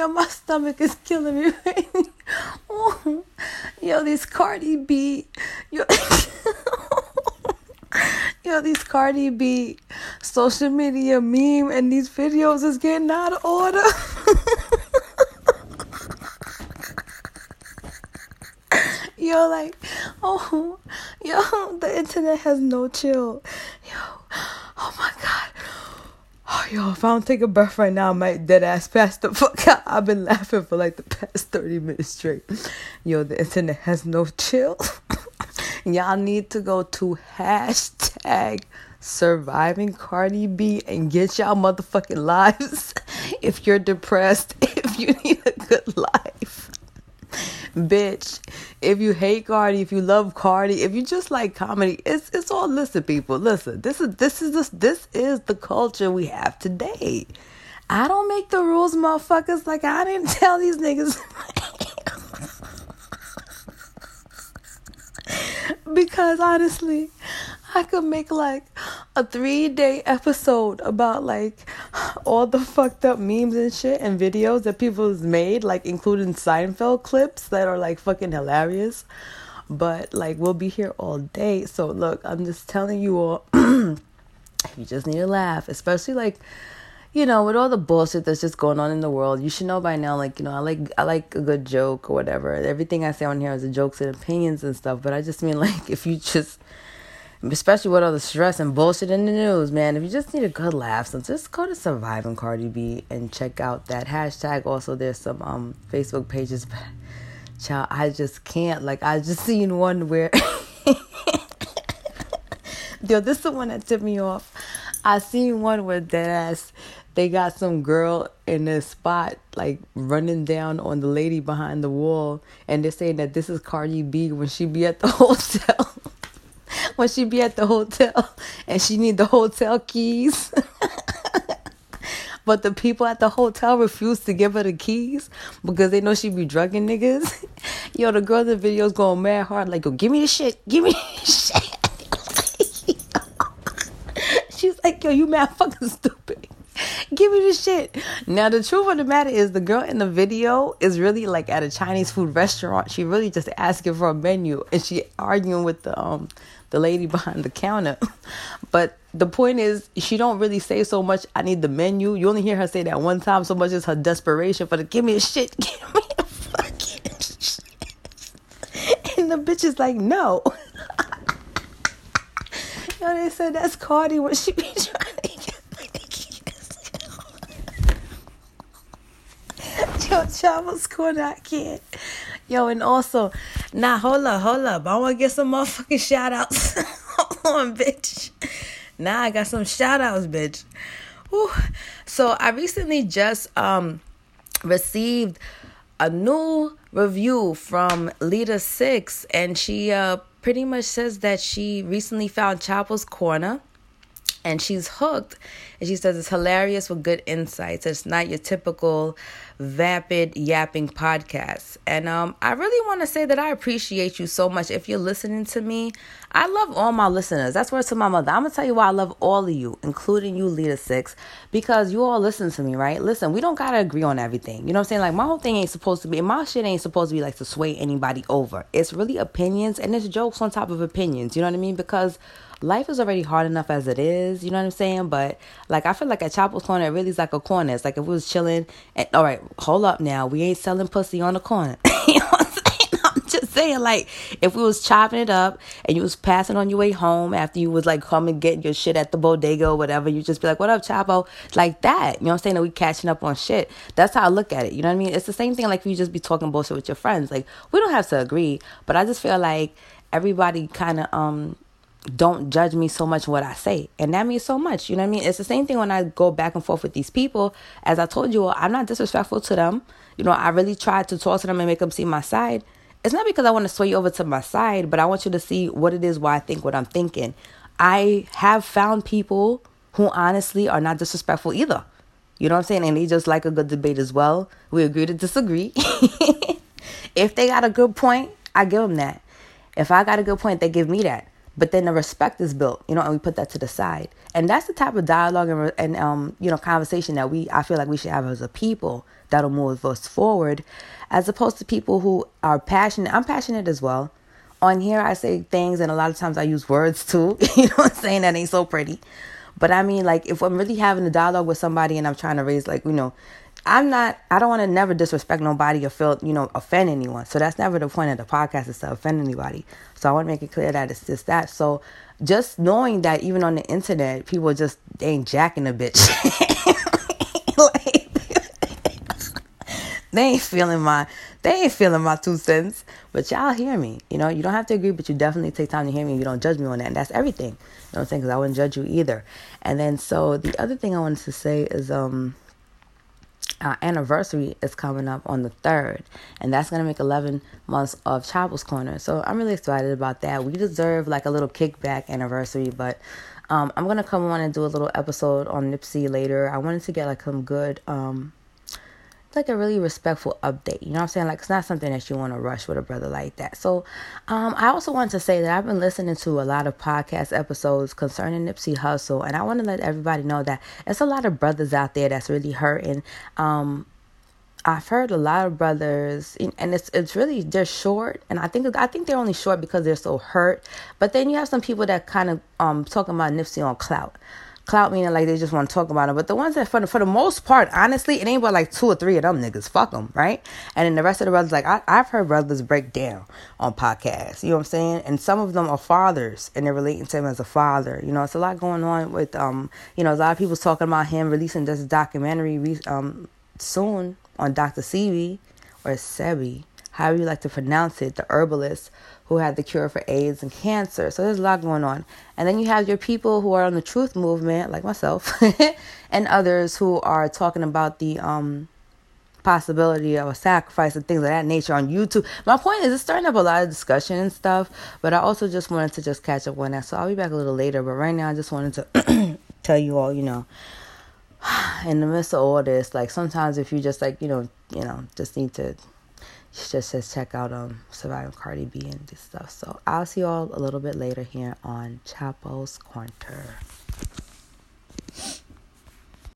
Yo, my stomach is killing me. oh, yo, this Cardi B. Yo, yo, these Cardi B social media meme and these videos is getting out of order. yo, like, oh, yo, the internet has no chill. Yo, oh my god. Oh, yo, if I don't take a breath right now, might dead ass pass the fuck out. I've been laughing for like the past 30 minutes straight. Yo, the internet has no chill. Y'all need to go to hashtag surviving Cardi B and get y'all motherfucking lives if you're depressed, if you need a good life bitch. If you hate Cardi, if you love Cardi, if you just like comedy, it's it's all listen, people. Listen, this is this is this this is the culture we have today. I don't make the rules, motherfuckers. Like I didn't tell these niggas. because honestly, I could make like a three day episode about like all the fucked up memes and shit and videos that people's made, like including Seinfeld clips that are like fucking hilarious. But like we'll be here all day. So look, I'm just telling you all you just need a laugh, especially like you know, with all the bullshit that's just going on in the world, you should know by now. Like, you know, I like I like a good joke or whatever. Everything I say on here is jokes and opinions and stuff. But I just mean like if you just especially with all the stress and bullshit in the news, man. If you just need a good laugh, so just go to Surviving Cardi B and check out that hashtag. Also, there's some um Facebook pages, but child, I just can't. Like, I just seen one where, yo, this is the one that tipped me off. I seen one where dead ass they got some girl in a spot like running down on the lady behind the wall and they're saying that this is Cardi B when she be at the hotel when she be at the hotel and she need the hotel keys. but the people at the hotel refuse to give her the keys because they know she be drugging niggas. Yo, the girl in the video's going mad hard, like, yo, give me the shit, give me the shit. She's like, yo, you mad fucking stupid. Give me the shit. Now the truth of the matter is the girl in the video is really like at a Chinese food restaurant. She really just asking for a menu and she arguing with the um the lady behind the counter. But the point is, she don't really say so much. I need the menu. You only hear her say that one time. So much is her desperation for the give me a shit, give me a fucking shit. And the bitch is like, no. Yo, they said that's Cardi when she be trying Yo, Chapo's corner, can't. Yo, and also, nah, hold up, hold up. I want to get some motherfucking shout outs. hold on, bitch. Nah, I got some shout outs, bitch. Whew. So I recently just um received a new review from Lita Six, and she uh pretty much says that she recently found Chapo's Corner and she's hooked and she says it's hilarious with good insights. It's not your typical vapid yapping podcast. And um, i really want to say that i appreciate you so much. If you're listening to me i love all my listeners. That's where to my mother. I'm gonna tell you why i love all of you including you leader six because you all listen to me right? Listen we don't gotta agree on everything. You know what i'm saying? Like my whole thing ain't supposed to be my shit ain't supposed to be like to sway anybody over. It's really opinions and it's jokes on top of opinions. You know what i mean? Because life is already hard enough as it is. You know what I'm saying? But like, I feel like a Chapo's corner it really is like a corner. It's like if we was chilling, and all right, hold up now, we ain't selling pussy on the corner. you know what I'm saying? I'm just saying, like, if we was chopping it up and you was passing on your way home after you was like coming get your shit at the bodega or whatever, you just be like, "What up, Chapo?" Like that. You know what I'm saying? That we catching up on shit. That's how I look at it. You know what I mean? It's the same thing like if you just be talking bullshit with your friends. Like we don't have to agree, but I just feel like everybody kind of um don't judge me so much what I say. And that means so much. You know what I mean? It's the same thing when I go back and forth with these people. As I told you, I'm not disrespectful to them. You know, I really try to talk to them and make them see my side. It's not because I want to sway you over to my side, but I want you to see what it is why I think what I'm thinking. I have found people who honestly are not disrespectful either. You know what I'm saying? And they just like a good debate as well. We agree to disagree. if they got a good point, I give them that. If I got a good point, they give me that. But then the respect is built, you know, and we put that to the side. And that's the type of dialogue and, and um, you know, conversation that we, I feel like we should have as a people that'll move us forward, as opposed to people who are passionate. I'm passionate as well. On here, I say things, and a lot of times I use words too. you know I'm saying? That ain't so pretty. But I mean, like, if I'm really having a dialogue with somebody and I'm trying to raise, like, you know, I'm not, I don't want to never disrespect nobody or feel, you know, offend anyone. So that's never the point of the podcast is to offend anybody. So I want to make it clear that it's just that. So just knowing that even on the internet, people just ain't jacking a bitch. like, they ain't feeling my, they ain't feeling my two cents. But y'all hear me. You know, you don't have to agree, but you definitely take time to hear me. And you don't judge me on that. And that's everything. You know what I'm saying? Because I wouldn't judge you either. And then so the other thing I wanted to say is, um, our anniversary is coming up on the 3rd, and that's going to make 11 months of Chapo's Corner. So I'm really excited about that. We deserve like a little kickback anniversary, but um, I'm going to come on and do a little episode on Nipsey later. I wanted to get like some good um, like a really respectful update. You know what I'm saying? Like it's not something that you want to rush with a brother like that. So, um, I also want to say that I've been listening to a lot of podcast episodes concerning Nipsey Hussle, and I want to let everybody know that it's a lot of brothers out there that's really hurting. Um, I've heard a lot of brothers, and it's it's really they're short, and I think I think they're only short because they're so hurt. But then you have some people that kind of um talking about Nipsey on clout clout meaning like they just want to talk about it. But the ones that, for the, for the most part, honestly, it ain't but like two or three of them niggas. Fuck them, right? And then the rest of the brothers, like I, I've heard brothers break down on podcasts. You know what I'm saying? And some of them are fathers, and they're relating to him as a father. You know, it's a lot going on with um, you know, a lot of people talking about him releasing this documentary um soon on Dr. Sebi or Sebi, however you like to pronounce it, the herbalist who had the cure for AIDS and cancer. So there's a lot going on. And then you have your people who are on the truth movement, like myself, and others who are talking about the um, possibility of a sacrifice and things of that nature on YouTube. My point is, it's starting up a lot of discussion and stuff, but I also just wanted to just catch up on that. So I'll be back a little later. But right now, I just wanted to tell you all, you know, in the midst of all this, like sometimes if you just like, you know, you know, just need to just says check out um surviving Cardi B and this stuff. So I'll see you all a little bit later here on Chapo's Corner.